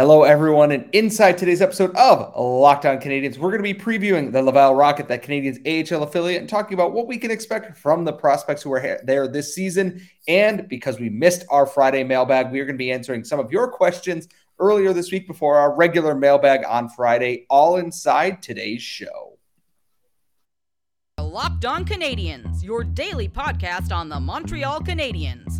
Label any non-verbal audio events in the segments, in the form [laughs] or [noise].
Hello, everyone, and inside today's episode of Locked On Canadiens, we're going to be previewing the Laval Rocket, that Canadiens AHL affiliate, and talking about what we can expect from the prospects who are there this season. And because we missed our Friday mailbag, we are going to be answering some of your questions earlier this week before our regular mailbag on Friday, all inside today's show. Locked On Canadiens, your daily podcast on the Montreal Canadiens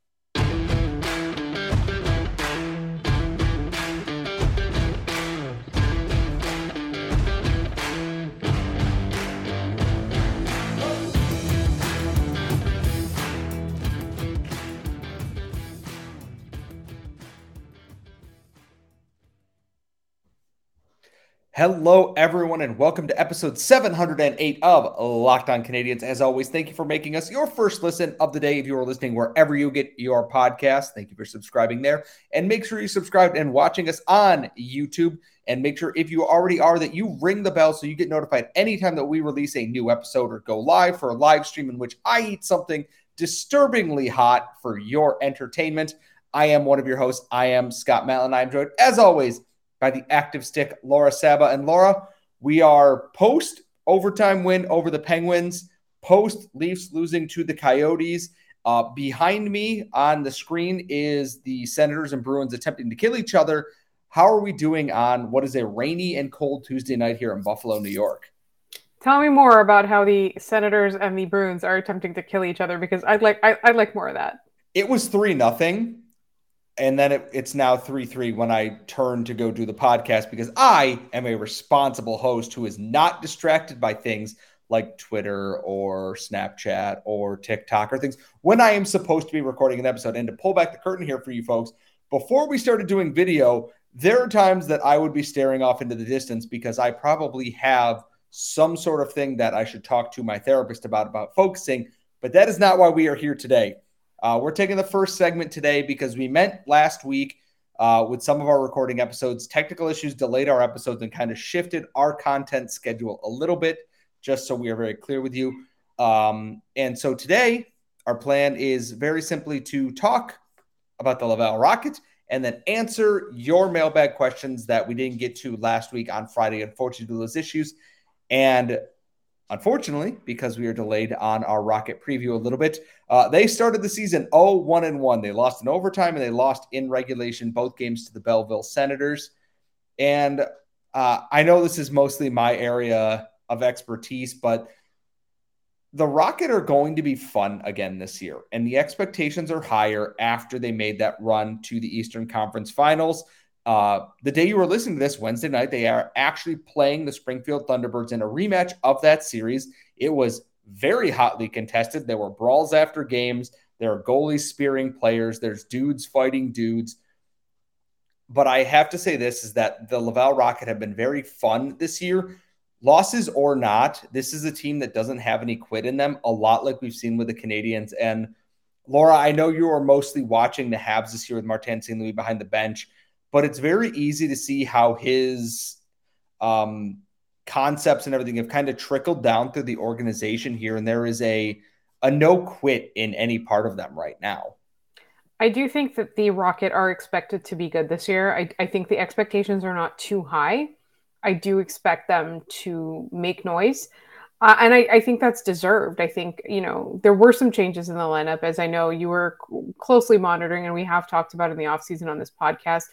Hello, everyone, and welcome to episode 708 of Locked On Canadiens. As always, thank you for making us your first listen of the day. If you are listening wherever you get your podcast, thank you for subscribing there. And make sure you subscribe and watching us on YouTube. And make sure if you already are that you ring the bell so you get notified anytime that we release a new episode or go live for a live stream in which I eat something disturbingly hot for your entertainment. I am one of your hosts. I am Scott Matlin. I'm joined, as always, by the active stick, Laura Saba. And Laura, we are post overtime win over the Penguins, post Leafs losing to the Coyotes. Uh, behind me on the screen is the Senators and Bruins attempting to kill each other. How are we doing on what is a rainy and cold Tuesday night here in Buffalo, New York? Tell me more about how the Senators and the Bruins are attempting to kill each other because I'd like I, would like more of that. It was three nothing and then it, it's now 3-3 when i turn to go do the podcast because i am a responsible host who is not distracted by things like twitter or snapchat or tiktok or things. When i am supposed to be recording an episode and to pull back the curtain here for you folks before we started doing video there are times that i would be staring off into the distance because i probably have some sort of thing that i should talk to my therapist about about focusing but that is not why we are here today uh, we're taking the first segment today because we meant last week uh, with some of our recording episodes, technical issues delayed our episodes and kind of shifted our content schedule a little bit, just so we are very clear with you. Um, and so today, our plan is very simply to talk about the Laval Rocket and then answer your mailbag questions that we didn't get to last week on Friday, unfortunately, those issues. And unfortunately, because we are delayed on our Rocket preview a little bit. Uh, they started the season 0 1 and 1. They lost in overtime and they lost in regulation both games to the Belleville Senators. And uh, I know this is mostly my area of expertise, but the Rocket are going to be fun again this year. And the expectations are higher after they made that run to the Eastern Conference Finals. Uh, the day you were listening to this Wednesday night, they are actually playing the Springfield Thunderbirds in a rematch of that series. It was very hotly contested. There were brawls after games. There are goalies spearing players. There's dudes fighting dudes. But I have to say this is that the Laval Rocket have been very fun this year. Losses or not, this is a team that doesn't have any quit in them, a lot like we've seen with the Canadiens. And Laura, I know you are mostly watching the Habs this year with Martin St. Louis behind the bench but it's very easy to see how his um, concepts and everything have kind of trickled down through the organization here, and there is a a no quit in any part of them right now. I do think that the Rocket are expected to be good this year. I, I think the expectations are not too high. I do expect them to make noise. Uh, and I, I, think that's deserved. I think, you know, there were some changes in the lineup, as I know you were closely monitoring, and we have talked about in the offseason on this podcast.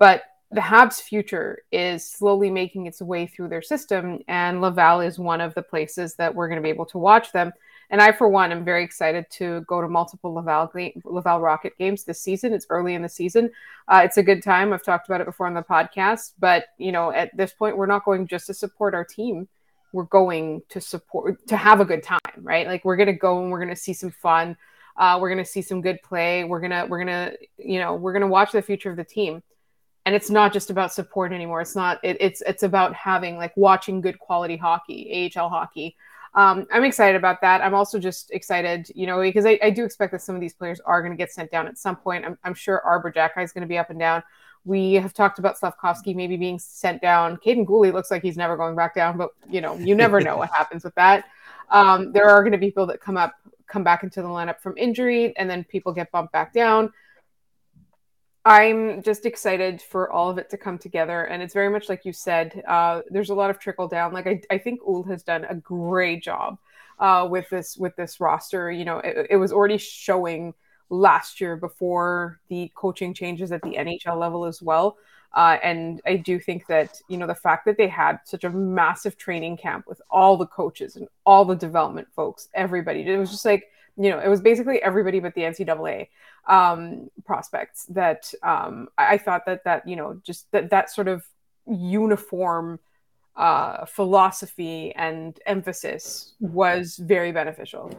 But the Habs' future is slowly making its way through their system, and Laval is one of the places that we're going to be able to watch them. And I, for one, am very excited to go to multiple Laval Laval Rocket games this season. It's early in the season. Uh, it's a good time. I've talked about it before on the podcast, but you know, at this point, we're not going just to support our team. We're going to support to have a good time, right? Like we're going to go and we're going to see some fun. Uh, we're going to see some good play. We're gonna we're gonna you know we're gonna watch the future of the team and it's not just about support anymore it's not it, it's it's about having like watching good quality hockey ahl hockey um, i'm excited about that i'm also just excited you know because I, I do expect that some of these players are going to get sent down at some point i'm, I'm sure Arber Xhekaj is going to be up and down we have talked about Slavkovsky maybe being sent down. Kaiden Guhle looks like he's never going back down, but you know, you never know what [laughs] happens with that. Um, there are going to be people that come up come back into the lineup from injury, and then people get bumped back down. I'm just excited for all of it to come together. And it's very much like you said, uh, there's a lot of trickle down. Like I, I think Houle has done a great job uh, with this with this roster. You know, it, it, was already showing last year before the coaching changes at the NHL level as well. Uh, and I do think that you know the fact that they had such a massive training camp with all the coaches and all the development folks, everybody, it was just like you know, it was basically everybody but the NCAA um, prospects that um, I, I thought that that you know just that that sort of uniform uh, philosophy and emphasis was very beneficial.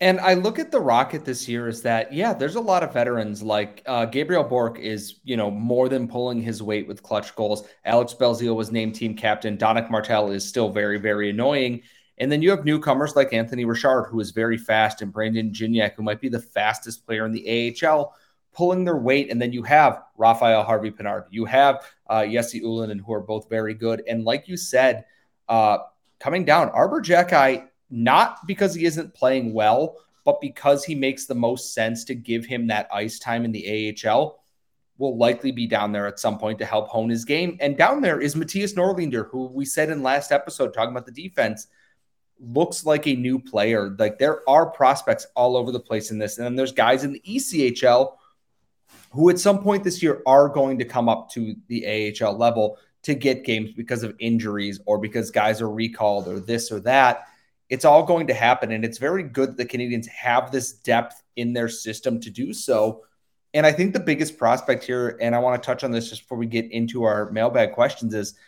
And I look at the Rocket this year is that, yeah, there's a lot of veterans like uh, Gabriel Bourque is, you know, more than pulling his weight with clutch goals. Alex Belzile was named team captain. Danick Martel is still very, very annoying. And then you have newcomers like Anthony Richard, who is very fast, and Brandon Gignac, who might be the fastest player in the AHL, pulling their weight. And then you have Raphael Harvey Pinard. You have uh, Jesse Ylönen, who are both very good. And like you said, uh, coming down, Arber Xhekaj, not because he isn't playing well, but because he makes the most sense to give him that ice time in the AHL, will likely be down there at some point to help hone his game. And down there is Mattias Norlinder, who we said in last episode, talking about the defense – looks like a new player. Like there are prospects all over the place in this. And then there's guys in the ECHL who at some point this year are going to come up to the AHL level to get games because of injuries or because guys are recalled or this or that. It's all going to happen. And it's very good that the Canadiens have this depth in their system to do so. And I think the biggest prospect here, and I want to touch on this just before we get into our mailbag questions, is –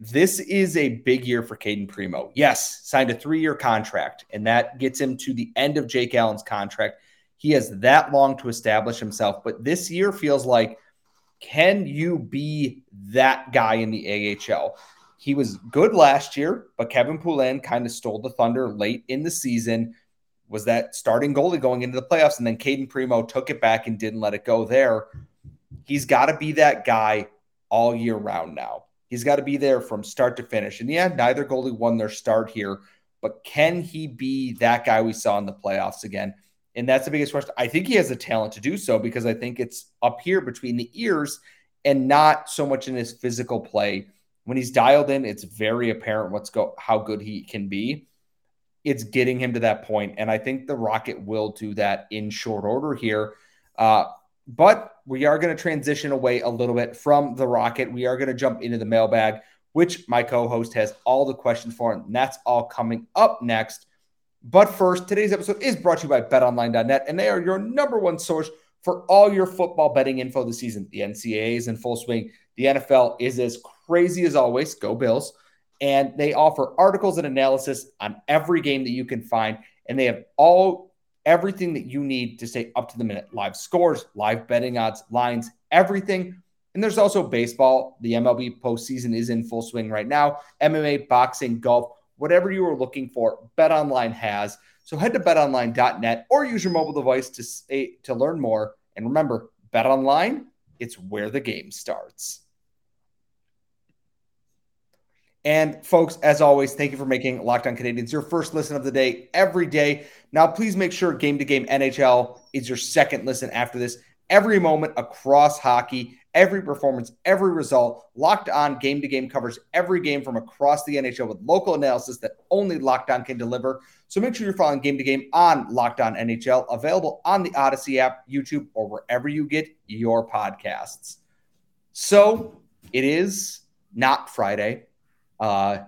this is a big year for Cayden Primeau. Yes, signed a three year contract, and that gets him to the end of Jake Allen's contract. He has that long to establish himself, but this year feels like can you be that guy in the AHL? He was good last year, but Kevin Poulin kind of stole the thunder late in the season. Was that starting goalie going into the playoffs? And then Cayden Primeau took it back and didn't let it go there. He's got to be that guy all year round now. He's got to be there from start to finish. And yeah, neither goalie won their start here, but can he be that guy we saw in the playoffs again? And that's the biggest question. I think he has the talent to do so because I think it's up here between the ears and not so much in his physical play. When he's dialed in, it's very apparent what's go how good he can be. It's getting him to that point, and I think the Rocket will do that in short order here. Uh, but we are going to transition away a little bit from the Rocket. We are going to jump into the mailbag, which my co host has all the questions for, and that's all coming up next. But first, today's episode is brought to you by betonline.net, and they are your number one source for all your football betting info this season. The NCAA is in full swing. The NFL is as crazy as always. Go Bills. And they offer articles and analysis on every game that you can find. And they have all everything that you need to stay up to the minute live scores, live betting odds, lines, everything. And there's also baseball. The MLB postseason is in full swing right now. MMA, boxing, golf, whatever you are looking for, BetOnline has. So head to betonline.net or use your mobile device to, say, eh, to learn more. And remember, BetOnline, it's where the game starts. And folks, as always, thank you for making Locked On Canadiens your first listen of the day every day. Now, please make sure Game to Game NHL is your second listen after this. Every moment across hockey, every performance, every result, Locked On Game to Game covers every game from across the NHL with local analysis that only Locked On can deliver. So make sure you're following Game to Game on Locked On NHL, available on the Odyssey app, YouTube, or wherever you get your podcasts. So it is not Friday. Uh,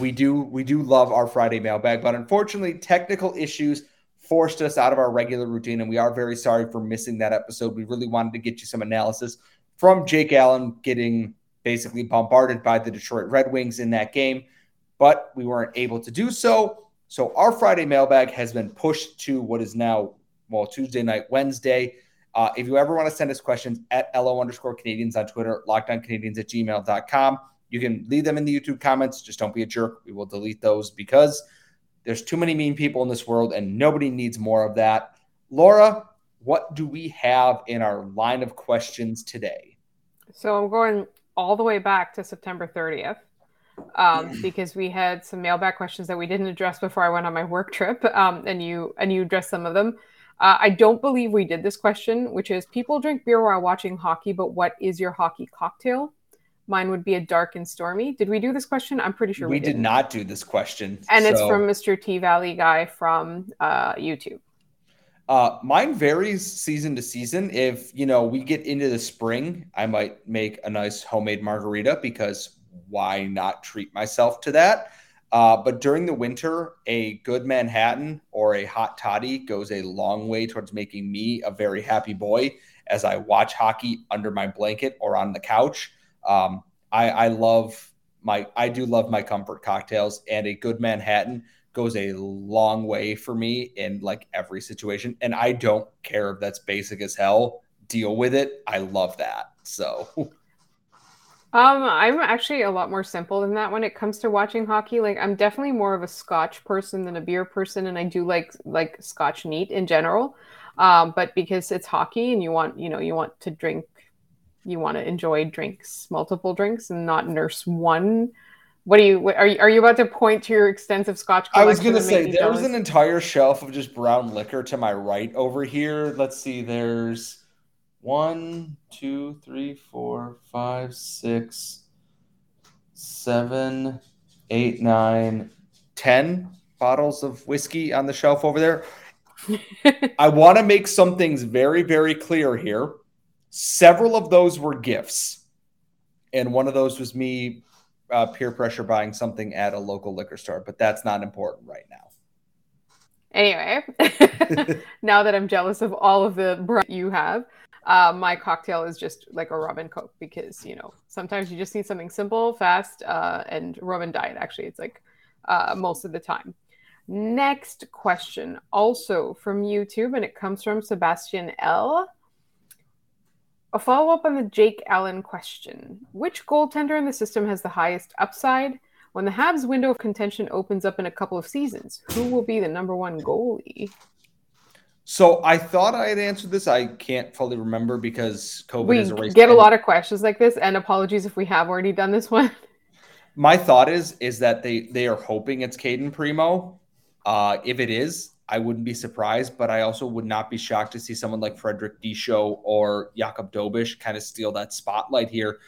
we do we do love our Friday mailbag, but unfortunately, technical issues forced us out of our regular routine, and we are very sorry for missing that episode. We really wanted to get you some analysis from Jake Allen getting basically bombarded by the Detroit Red Wings in that game, but we weren't able to do so. So our Friday mailbag has been pushed to what is now well Tuesday night, Wednesday. Uh, if you ever want to send us questions at LO underscore Canadiens on Twitter, lockdowncanadiens at gmail.com. You can leave them in the YouTube comments. Just don't be a jerk. We will delete those because there's too many mean people in this world and nobody needs more of that. Laura, what do we have in our line of questions today? So I'm going all the way back to September 30th. um, [clears throat] because we had some mailbag questions that we didn't address before I went on my work trip, um, and you and you addressed some of them. Uh, I don't believe we did this question, which is people drink beer while watching hockey, but what is your hockey cocktail? Mine would be a dark and stormy. Did we do this question? I'm pretty sure we, we did not do this question. And so. it's from Mr. T Valley guy from uh, YouTube. Uh, mine varies season to season. If you know we get into the spring, I might make a nice homemade margarita because why not treat myself to that? Uh, but during the winter, a good Manhattan or a hot toddy goes a long way towards making me a very happy boy as I watch hockey under my blanket or on the couch. Um, I, I love my, I do love my comfort cocktails, and a good Manhattan goes a long way for me in like every situation. And I don't care if that's basic as hell. Deal with it. I love that. So. [laughs] Um, I'm actually a lot more simple than that when it comes to watching hockey. Like, I'm definitely more of a Scotch person than a beer person, and I do like like Scotch neat in general. Um, but because it's hockey and you want, you know, you want to drink, you want to enjoy drinks, multiple drinks, and not nurse one. What do you? Are you? Are you about to point to your extensive Scotch? I was going to say there's an entire shelf of just brown liquor to my right over here. Let's see. There's one, two, three, four, five, six, seven, eight, nine, ten bottles of whiskey on the shelf over there. [laughs] I want to make some things very, very clear here. Several of those were gifts, and one of those was me uh, peer pressure buying something at a local liquor store, but that's not important right now. Anyway, [laughs] [laughs] now that I'm jealous of all of the you have, uh, my cocktail is just like a rum and coke because you know sometimes you just need something simple, fast, uh, and rum and diet. Actually, it's like uh, most of the time. Next question, also from YouTube, and it comes from Sebastian L. A follow up on the Jake Allen question: Which goaltender in the system has the highest upside? When the Habs window of contention opens up in a couple of seasons, who will be the number one goalie? So I thought I had answered this. I can't fully remember because COVID we is erased. get a lot of questions like this, and apologies if we have already done this one. [laughs] My thought is is that they they are hoping it's Cayden Primeau. Uh, if it is, I wouldn't be surprised, but I also would not be shocked to see someone like Frederik Dichow or Jakub Dobeš kind of steal that spotlight here.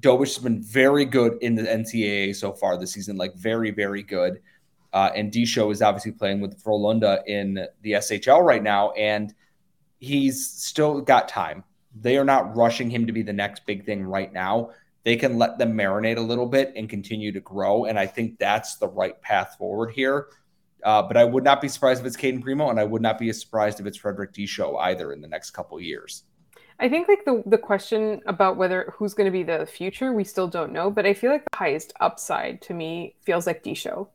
Dobeš has been very good in the NCAA so far this season, like very, very good. Uh, and Dichow is obviously playing with Frölunda in the SHL right now, and he's still got time. They are not rushing him to be the next big thing right now. They can let them marinate a little bit and continue to grow. And I think that's the right path forward here. Uh, but I would not be surprised if it's Cayden Primeau, and I would not be as surprised if it's Frederik Dichow either in the next couple years. I think like the the question about whether who's going to be the future, we still don't know. But I feel like the highest upside to me feels like Dichow.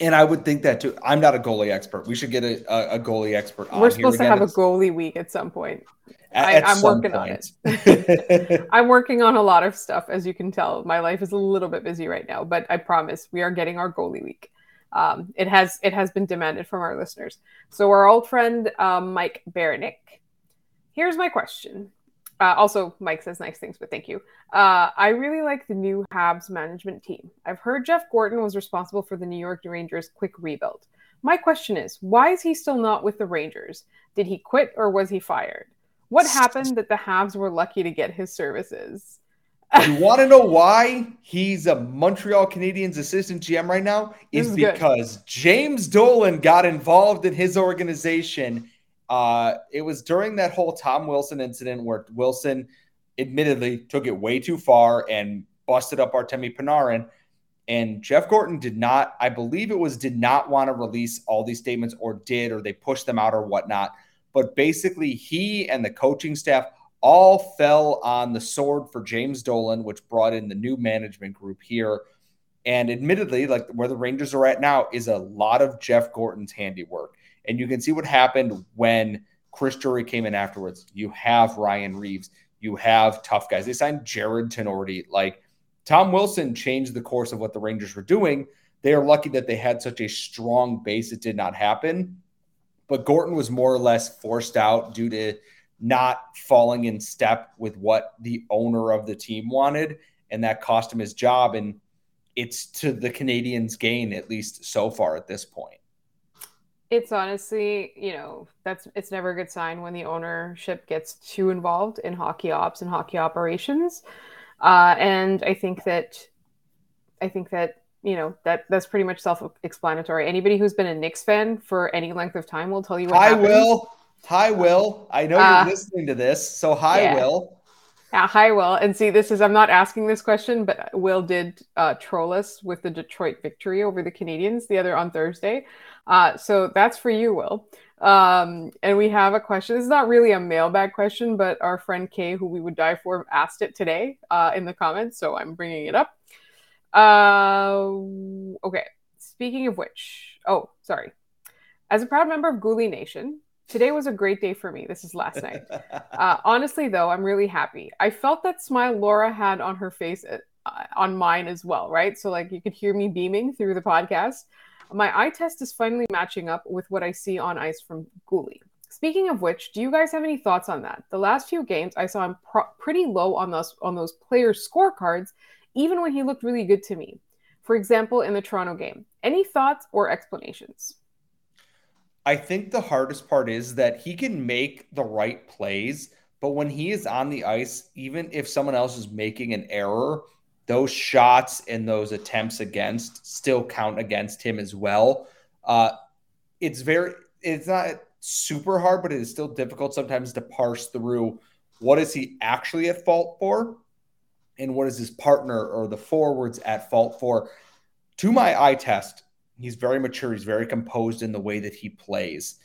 And I would think that too. I'm not a goalie expert. We should get a, a goalie expert on We're supposed to have it's, a goalie week at some point. At, I, am working point. on it. [laughs] [laughs] I'm working on a lot of stuff, as you can tell. My life is a little bit busy right now, but I promise we are getting our goalie week. Um, it has it has been demanded from our listeners. So our old friend um, Mike Baranick. Here's my question. Uh, also, Mike says nice things, but thank you. Uh, I really like the new Habs management team. I've heard Jeff Gorton was responsible for the New York Rangers' quick rebuild. My question is, why is he still not with the Rangers? Did he quit or was he fired? What happened that the Habs were lucky to get his services? You want to know why he's a Montreal Canadiens assistant GM right now? Is, is because good. James Dolan got involved in his organization uh, it was during that whole Tom Wilson incident where Wilson admittedly took it way too far and busted up Artemi Panarin. And Jeff Gorton did not, I believe it was, did not want to release all these statements or did, or they pushed them out or whatnot. But basically, he and the coaching staff all fell on the sword for James Dolan, which brought in the new management group here. And admittedly, like where the Rangers are at now is a lot of Jeff Gorton's handiwork. And you can see what happened when Chris Drury came in afterwards. You have Ryan Reaves, you have tough guys. They signed Jarred Tinordi. Like Tom Wilson changed the course of what the Rangers were doing. They are lucky that they had such a strong base. It did not happen. But Gorton was more or less forced out due to not falling in step with what the owner of the team wanted. And that cost him his job. And it's to the Canadiens' gain, at least so far at this point. It's honestly, you know, that's it's never a good sign when the ownership gets too involved in hockey ops and hockey operations. Uh, and I think that, I think that you know that that's pretty much self-explanatory. Anybody who's been a Knicks fan for any length of time will tell you what. Happens. Will. Hi, Will. I know Uh, you're listening to this, so hi, yeah. Will. Yeah, hi, Will. And see, this is I'm not asking this question, but Will did uh, troll us with the Detroit victory over the Canadiens the other on Thursday. Uh, so that's for you, Will. Um, and we have a question. This is not really a mailbag question, but our friend Kay, who we would die for, asked it today uh, in the comments. So I'm bringing it up. Uh, okay. Speaking of which, oh, sorry. As a proud member of Ghoulie Nation, today was a great day for me. This is last night. [laughs] Uh, honestly, though, I'm really happy. I felt that smile Laura had on her face, uh, on mine as well, right? So, like, you could hear me beaming through the podcast. My eye test is finally matching up with what I see on ice from Ghoulie. Speaking of which, do you guys have any thoughts on that? The last few games, I saw him pro- pretty low on those on those players' scorecards, even when he looked really good to me. For example, in the Toronto game. Any thoughts or explanations? I think the hardest part is that he can make the right plays, but when he is on the ice, even if someone else is making an error, those shots and those attempts against still count against him as well. Uh, it's very, it's not super hard, but it is still difficult sometimes to parse through what is he actually at fault for and what is his partner or the forwards at fault for. To my eye test, he's very mature, he's very composed in the way that he plays.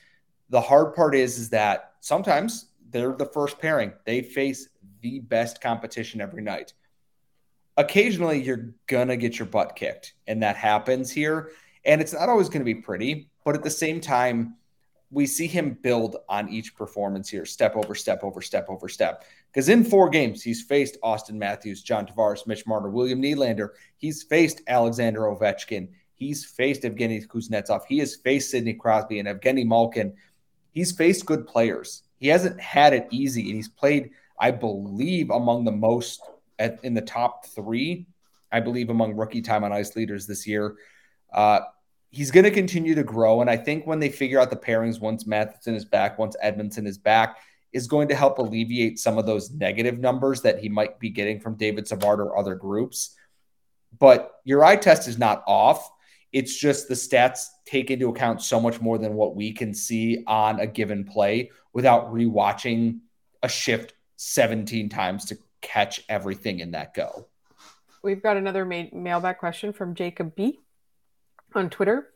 The hard part is is that sometimes they're the first pairing. They face the best competition every night. Occasionally you're going to get your butt kicked and that happens here and it's not always going to be pretty, but at the same time we see him build on each performance here, step over step over step over step. Because in four games, he's faced Auston Matthews, John Tavares, Mitch Marner, William Nylander. He's faced Alexander Ovechkin. He's faced Evgeny Kuznetsov. He has faced Sidney Crosby and Evgeny Malkin. He's faced good players. He hasn't had it easy, and he's played, I believe, among the most at, in the top three. I believe among rookie time on ice leaders this year. Uh, he's going to continue to grow. And I think when they figure out the pairings, once Matheson is back, once Edmundson is back, is going to help alleviate some of those negative numbers that he might be getting from David Savard or other groups. But your eye test is not off. It's just the stats take into account so much more than what we can see on a given play without rewatching a shift 17 times to catch everything in that go. We've got another ma- mailback question from Jacob B on Twitter.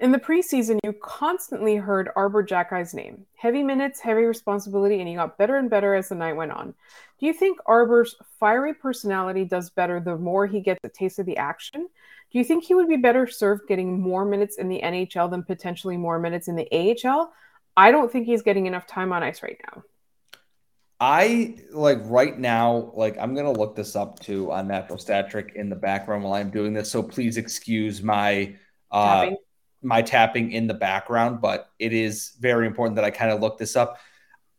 In the preseason, you constantly heard Arber Xhekaj's name. Heavy minutes, heavy responsibility, and he got better and better as the night went on. Do you think Arber's fiery personality does better the more he gets a taste of the action? Do you think he would be better served getting more minutes in the NHL than potentially more minutes in the AHL? I don't think he's getting enough time on ice right now. I like right now, like I'm gonna look this up too on Natural Stat Trick in the background while I'm doing this. So please excuse my uh Tapping. my tapping in the background, but it is very important that I kind of look this up.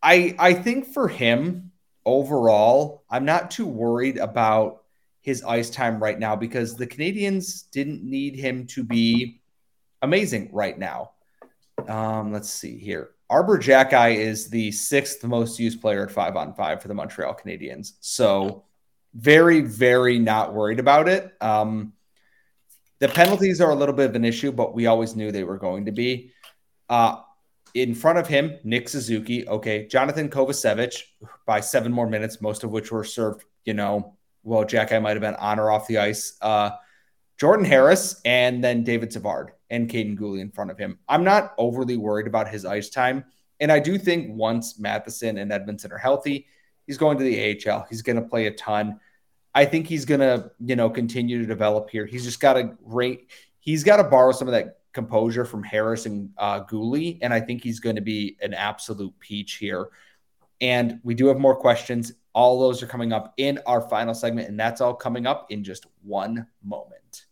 I I think for him overall, I'm not too worried about his ice time right now because the Canadiens didn't need him to be amazing right now. Um, let's see here. Arber Xhekaj is the sixth most used player at five on five for the Montreal Canadiens. So very, very not worried about it. Um, the penalties are a little bit of an issue, but we always knew they were going to be. Uh, in front of him, Nick Suzuki. Okay, Jonathan Kovacevic by seven more minutes, most of which were served. You know, well, Jack, I might have been on or off the ice. Uh, Jordan Harris and then David Savard and Kaiden Guhle in front of him. I'm not overly worried about his ice time. And I do think once Matheson and Edmundson are healthy, he's going to the AHL. He's going to play a ton. I think he's going to, you know, continue to develop here. He's just got to rate. He's got to borrow some of that composure from Harris and uh, Guhle, and I think he's going to be an absolute peach here. And we do have more questions. All those are coming up in our final segment, and that's all coming up in just one moment.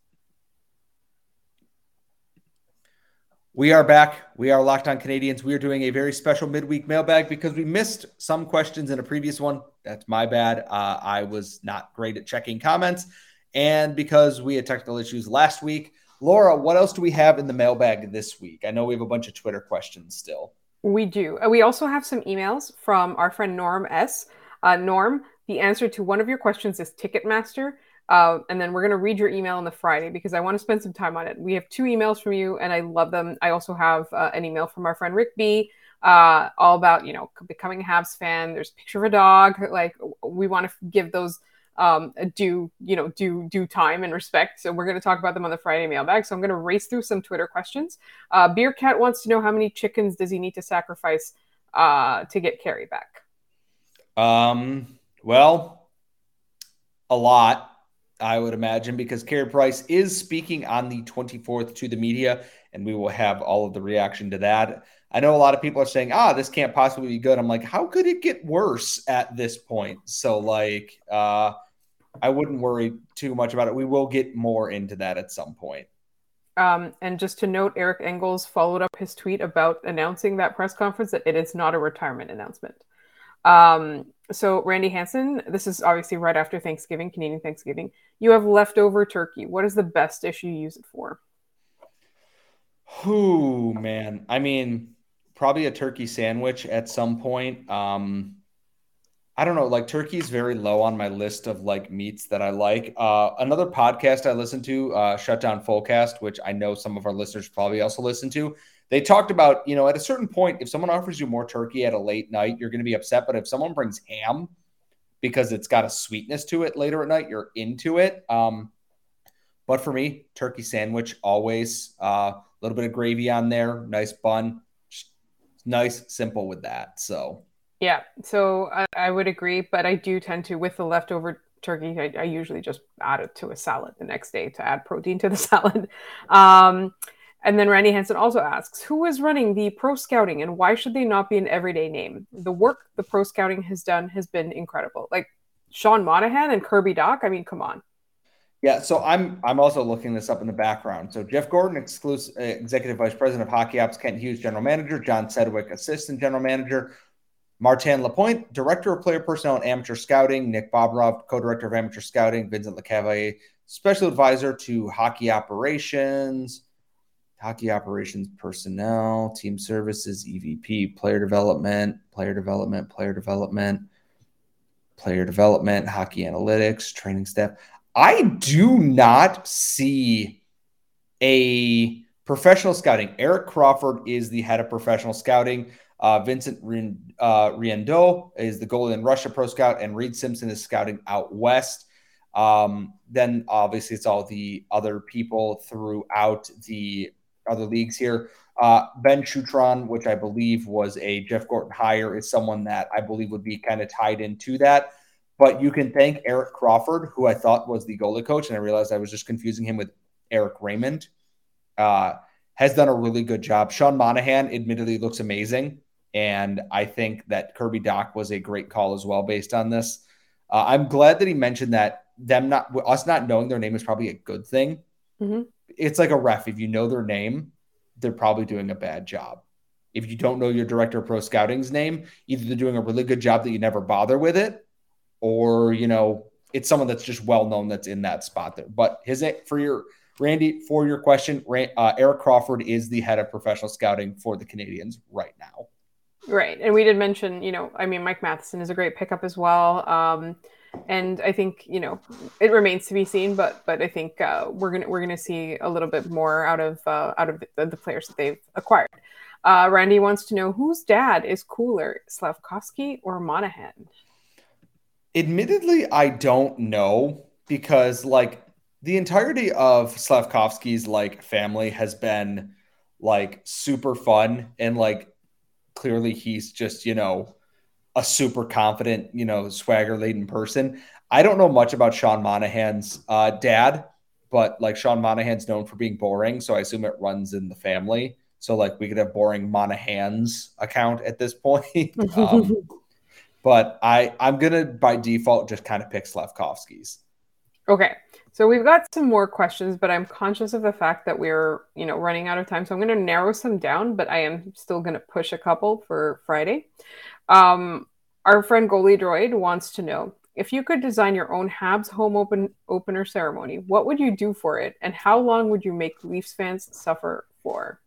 We are back. We are locked on Canadiens. We are doing a very special midweek mailbag because we missed some questions in a previous one. That's my bad. Uh, I was not great at checking comments. and because we had technical issues last week. Laura, what else do we have in the mailbag this week? I know we have a bunch of Twitter questions still. We do. Uh, we also have some emails from our friend Norm S. Uh, Norm, the answer to one of your questions is Ticketmaster. Uh, and then we're going to read your email on the Friday because I want to spend some time on it. We have two emails from you, and I love them. I also have uh, an email from our friend Rick B, uh, all about you know becoming a Habs fan. There's a picture of a dog. Like we want to give those um, due you know due due time and respect. So we're going to talk about them on the Friday mailbag. So I'm going to race through some Twitter questions. Uh, Beer Cat wants to know how many chickens does he need to sacrifice uh, to get Carrie back? Um. Well, a lot I would imagine, because Carey Price is speaking on the 24th to the media, and we will have all of the reaction to that. I know a lot of people are saying, ah, this can't possibly be good. I'm like, how could it get worse at this point? So, like, uh, I wouldn't worry too much about it. We will get more into that at some point. Um, and just to note, Eric Engels followed up his tweet about announcing that press conference that it is not a retirement announcement. Um, so, Randy Hanson, this is obviously right after Thanksgiving, Canadian Thanksgiving. You have leftover turkey. What is the best dish you use it for? Who man? I mean, probably a turkey sandwich at some point. Um, I don't know, like turkey is very low on my list of like meats that I like. Uh, another podcast I listen to, uh, Shutdown Fullcast, which I know some of our listeners probably also listen to they talked about, you know, at a certain point, if someone offers you more turkey at a late night, you're going to be upset. But if someone brings ham because it's got a sweetness to it later at night, you're into it. Um, but for me, turkey sandwich always a uh, little bit of gravy on there, nice bun, nice, simple with that. So, yeah, so I, I, would agree, but I do tend to with the leftover turkey, I, I, usually just add it to a salad the next day to add protein to the [laughs] salad. Um, and then Randy Hanson also asks, who is running the pro scouting and why should they not be an everyday name? The work the pro scouting has done has been incredible. Like Sean Monahan and Kirby Dach. I mean, come on. Yeah, so I'm I'm also looking this up in the background. So Jeff Gorton, exclusive uh, executive vice president of Hockey Ops, Kent Hughes, general manager, John Sedgwick, assistant general manager, Martin Lapointe, director of player personnel and amateur scouting, Nick Bobrov, co-director of amateur scouting, Vincent Lecavalier, special advisor to hockey operations, hockey operations personnel, team services, EVP, player development, player development, player development, player development, hockey analytics, training staff. I do not see a professional scouting. Eric Crawford is the head of professional scouting. Uh, Vincent uh, Riendeau is the goalie in Russia Pro Scout, and Reed Simpson is scouting out west. Um, then obviously it's all the other people throughout the other leagues here. Uh, ben Shutron, which I believe was a Jeff Gorton hire, is someone that I believe would be kind of tied into that. But you can thank Eric Crawford, who I thought was the goalie coach, and I realized I was just confusing him with Eric Raymond. Uh, has done a really good job. Sean Monahan, admittedly, looks amazing, and I think that Kirby Dach was a great call as well, based on this. Uh, I'm glad that he mentioned that them not us not knowing their name is probably a good thing. Mm-hmm it's like a ref. If you know their name, they're probably doing a bad job. If you don't know your director of pro scouting's name, either they're doing a really good job that you never bother with it, or you know it's someone that's just well known that's in that spot there. But his for your Randy for your question, uh, Eric Crawford is the head of professional scouting for the Canadiens right now. Right, and we did mention, you know, I mean, Mike Matheson is a great pickup as well. Um, and I think you know it remains to be seen, but but I think uh, we're gonna we're gonna see a little bit more out of uh, out of the, the, players that they've acquired. Uh, Randy wants to know whose dad is cooler, Slavkovsky or Monahan. Admittedly, I don't know because like the entirety of Slavkovsky's like family has been like super fun and like clearly he's just you know a super confident, you know, swagger laden person. I don't know much about Sean Monahan's uh, dad, but like Sean Monahan's known for being boring, so I assume it runs in the family. So like we could have boring Monahan's account at this [laughs] point. um, [laughs] but I I'm gonna by default just kind of pick Slavkovsky's. Okay. So we've got some more questions, but I'm conscious of the fact that we're, you know, running out of time. So I'm going to narrow some down, but I am still going to push a couple for Friday. Um, our friend Goalie Droid wants to know if you could design your own Habs home open opener ceremony, what would you do for it, and how long would you make Leafs fans suffer for?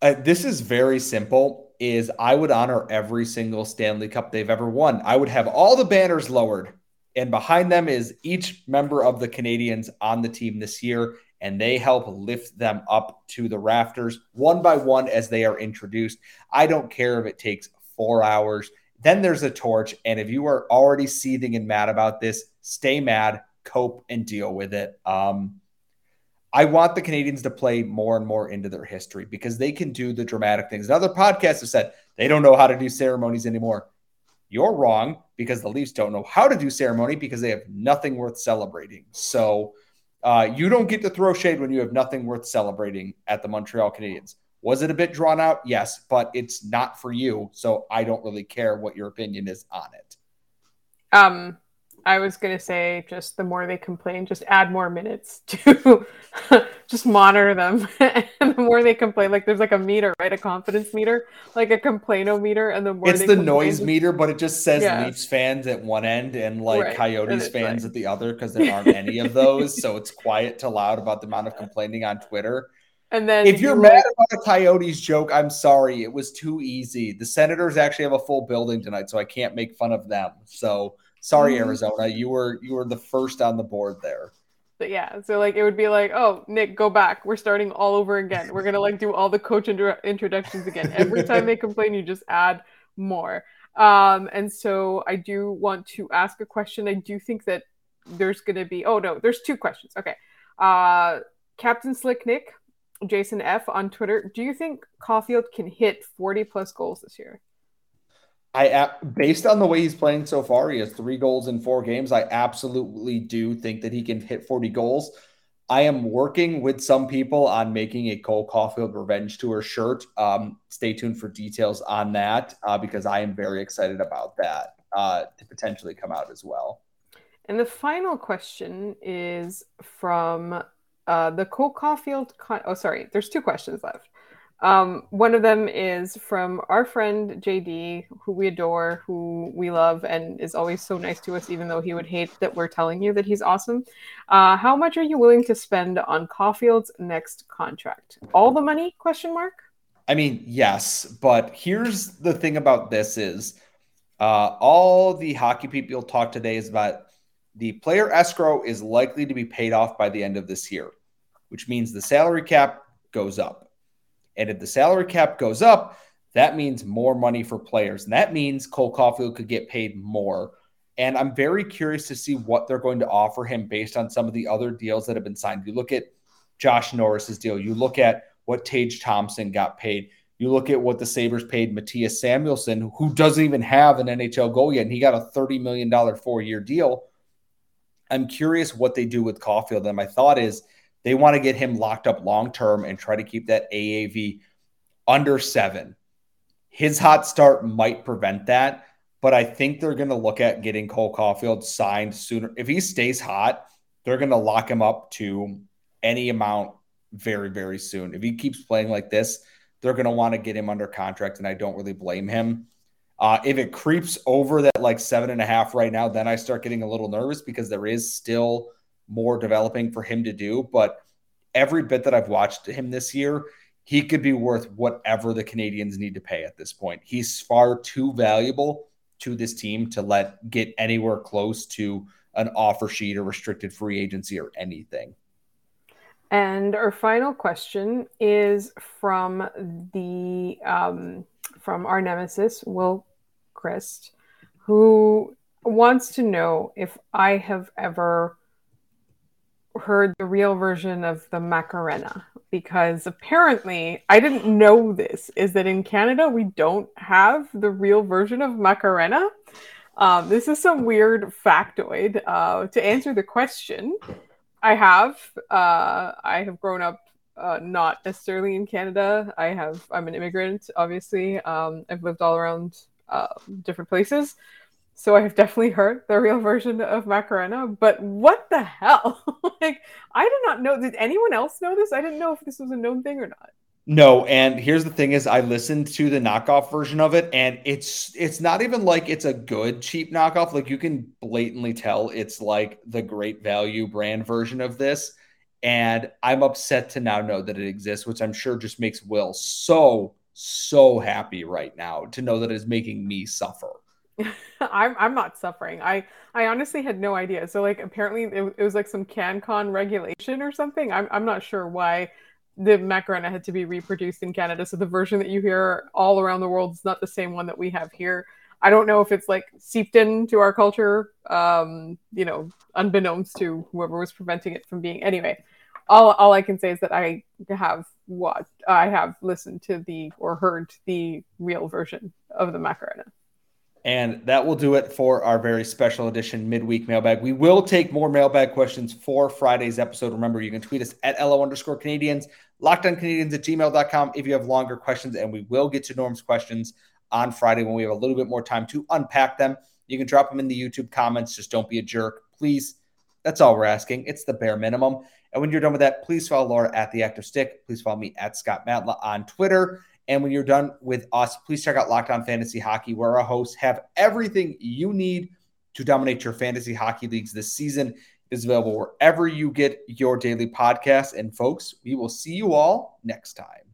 Uh, this is very simple. Is I would honor every single Stanley Cup they've ever won. I would have all the banners lowered, and behind them is each member of the Canadiens on the team this year, and they help lift them up to the rafters one by one as they are introduced. I don't care if it takes four hours. Then there's a torch. And if you are already seething and mad about this, stay mad, cope, and deal with it. Um, I want the Canadiens to play more and more into their history because they can do the dramatic things. And other podcasts have said they don't know how to do ceremonies anymore. You're wrong because the Leafs don't know how to do ceremony because they have nothing worth celebrating. So uh, you don't get to throw shade when you have nothing worth celebrating at the Montreal Canadiens. Was it a bit drawn out? Yes, but it's not for you. So I don't really care what your opinion is on it. Um, I was gonna say just the more they complain, just add more minutes to [laughs] just monitor them. [laughs] and the more they complain, like there's like a meter, right? A confidence meter, like a complaino meter, and the more it's the complain, noise meter, but it just says Yeah. Leafs fans at one end and like Right, Coyotes fans like- at the other because there aren't any of those. So it's quiet to loud about the amount of complaining on Twitter. And then If you're you, mad about a Coyotes joke, I'm sorry. It was too easy. The Senators actually have a full building tonight, so I can't make fun of them. So sorry, Mhm. Arizona. You were you were the first on the board there. But yeah, so like it would be like, oh, Nick, go back. We're starting all over again. We're gonna like do all the coach intro- introductions again. Every time they complain, you just add more. Um, and so I do want to ask a question. I do think that there's gonna be. Oh no, there's two questions. Okay. Uh, Captain Slick Nick, Jason F on Twitter. Do you think Caufield can hit 40 plus goals this year? I based on the way he's playing so far, he has three goals in four games. I absolutely do think that he can hit 40 goals. I am working with some people on making a Cole Caufield Revenge Tour shirt. Um, stay tuned for details on that uh, because I am very excited about that uh, to potentially come out as well. And the final question is from uh, the Cole Caufield. Con- oh, sorry, there's two questions left. Um, one of them is from our friend JD, who we adore, who we love, and is always so nice to us, even though he would hate that we're telling you that he's awesome. Uh, how much are you willing to spend on Caufield's next contract? All the money? Question mark. I mean, yes, but here's the thing about this is uh, all the hockey people talk today is about the player escrow is likely to be paid off by the end of this year, which means the salary cap goes up. And if the salary cap goes up, that means more money for players. And that means Cole Caufield could get paid more. And I'm very curious to see what they're going to offer him based on some of the other deals that have been signed. You look at Josh Norris's deal, you look at what Tage Thompson got paid. You look at what the Sabres paid Mattias Samuelsson, who doesn't even have an NHL goal yet, and he got a $30 million four year deal. I'm curious what they do with Caufield. And my thought is they want to get him locked up long term and try to keep that AAV under seven. His hot start might prevent that, but I think they're going to look at getting Cole Caufield signed sooner. If he stays hot, they're going to lock him up to any amount very, very soon. If he keeps playing like this, they're going to want to get him under contract, and I don't really blame him. Uh, if it creeps over that like seven and a half right now, then I start getting a little nervous because there is still more developing for him to do. But every bit that I've watched him this year, he could be worth whatever the Canadiens need to pay at this point. He's far too valuable to this team to let get anywhere close to an offer sheet or restricted free agency or anything. And our final question is from the um, from our nemesis Will Christ, who wants to know if I have ever heard the real version of the Macarena because apparently I didn't know this is that in Canada we don't have the real version of Macarena. Um, this is some weird factoid. Uh, to answer the question, I have. Uh, I have grown up uh, not necessarily in Canada. I have. I'm an immigrant, obviously. Um, I've lived all around uh, different places, so I have definitely heard the real version of Macarena. But what the hell? [laughs] like, I did not know. Did anyone else know this? I didn't know if this was a known thing or not. No, and here's the thing is I listened to the knockoff version of it and it's it's not even like it's a good cheap knockoff like you can blatantly tell it's like the great value brand version of this and I'm upset to now know that it exists which I'm sure just makes Will so so happy right now to know that it's making me suffer. [laughs] I'm I'm not suffering. I I honestly had no idea. So like apparently it, it was like some CanCon regulation or something. I'm I'm not sure why the Macarena had to be reproduced in Canada. So the version that you hear all around the world is not the same one that we have here. I don't know if it's like seeped into our culture, um, you know, unbeknownst to whoever was preventing it from being. Anyway, all all I can say is that I have watched, I have listened to the or heard the real version of the Macarena. And that will do it for our very special edition midweek mailbag. We will take more mailbag questions for Friday's episode. Remember, you can tweet us at LO underscore Canadiens, lockedoncanadiens at gmail.com if you have longer questions. And we will get to Norm's questions on Friday when we have a little bit more time to unpack them. You can drop them in the YouTube comments. Just don't be a jerk, please. That's all we're asking. It's the bare minimum. And when you're done with that, please follow Laura at the Active Stick. Please follow me at Scott Matla on Twitter. And when you're done with us, please check out Locked On Fantasy Hockey, where our hosts have everything you need to dominate your fantasy hockey leagues this season. Is available wherever you get your daily podcast. And folks, we will see you all next time.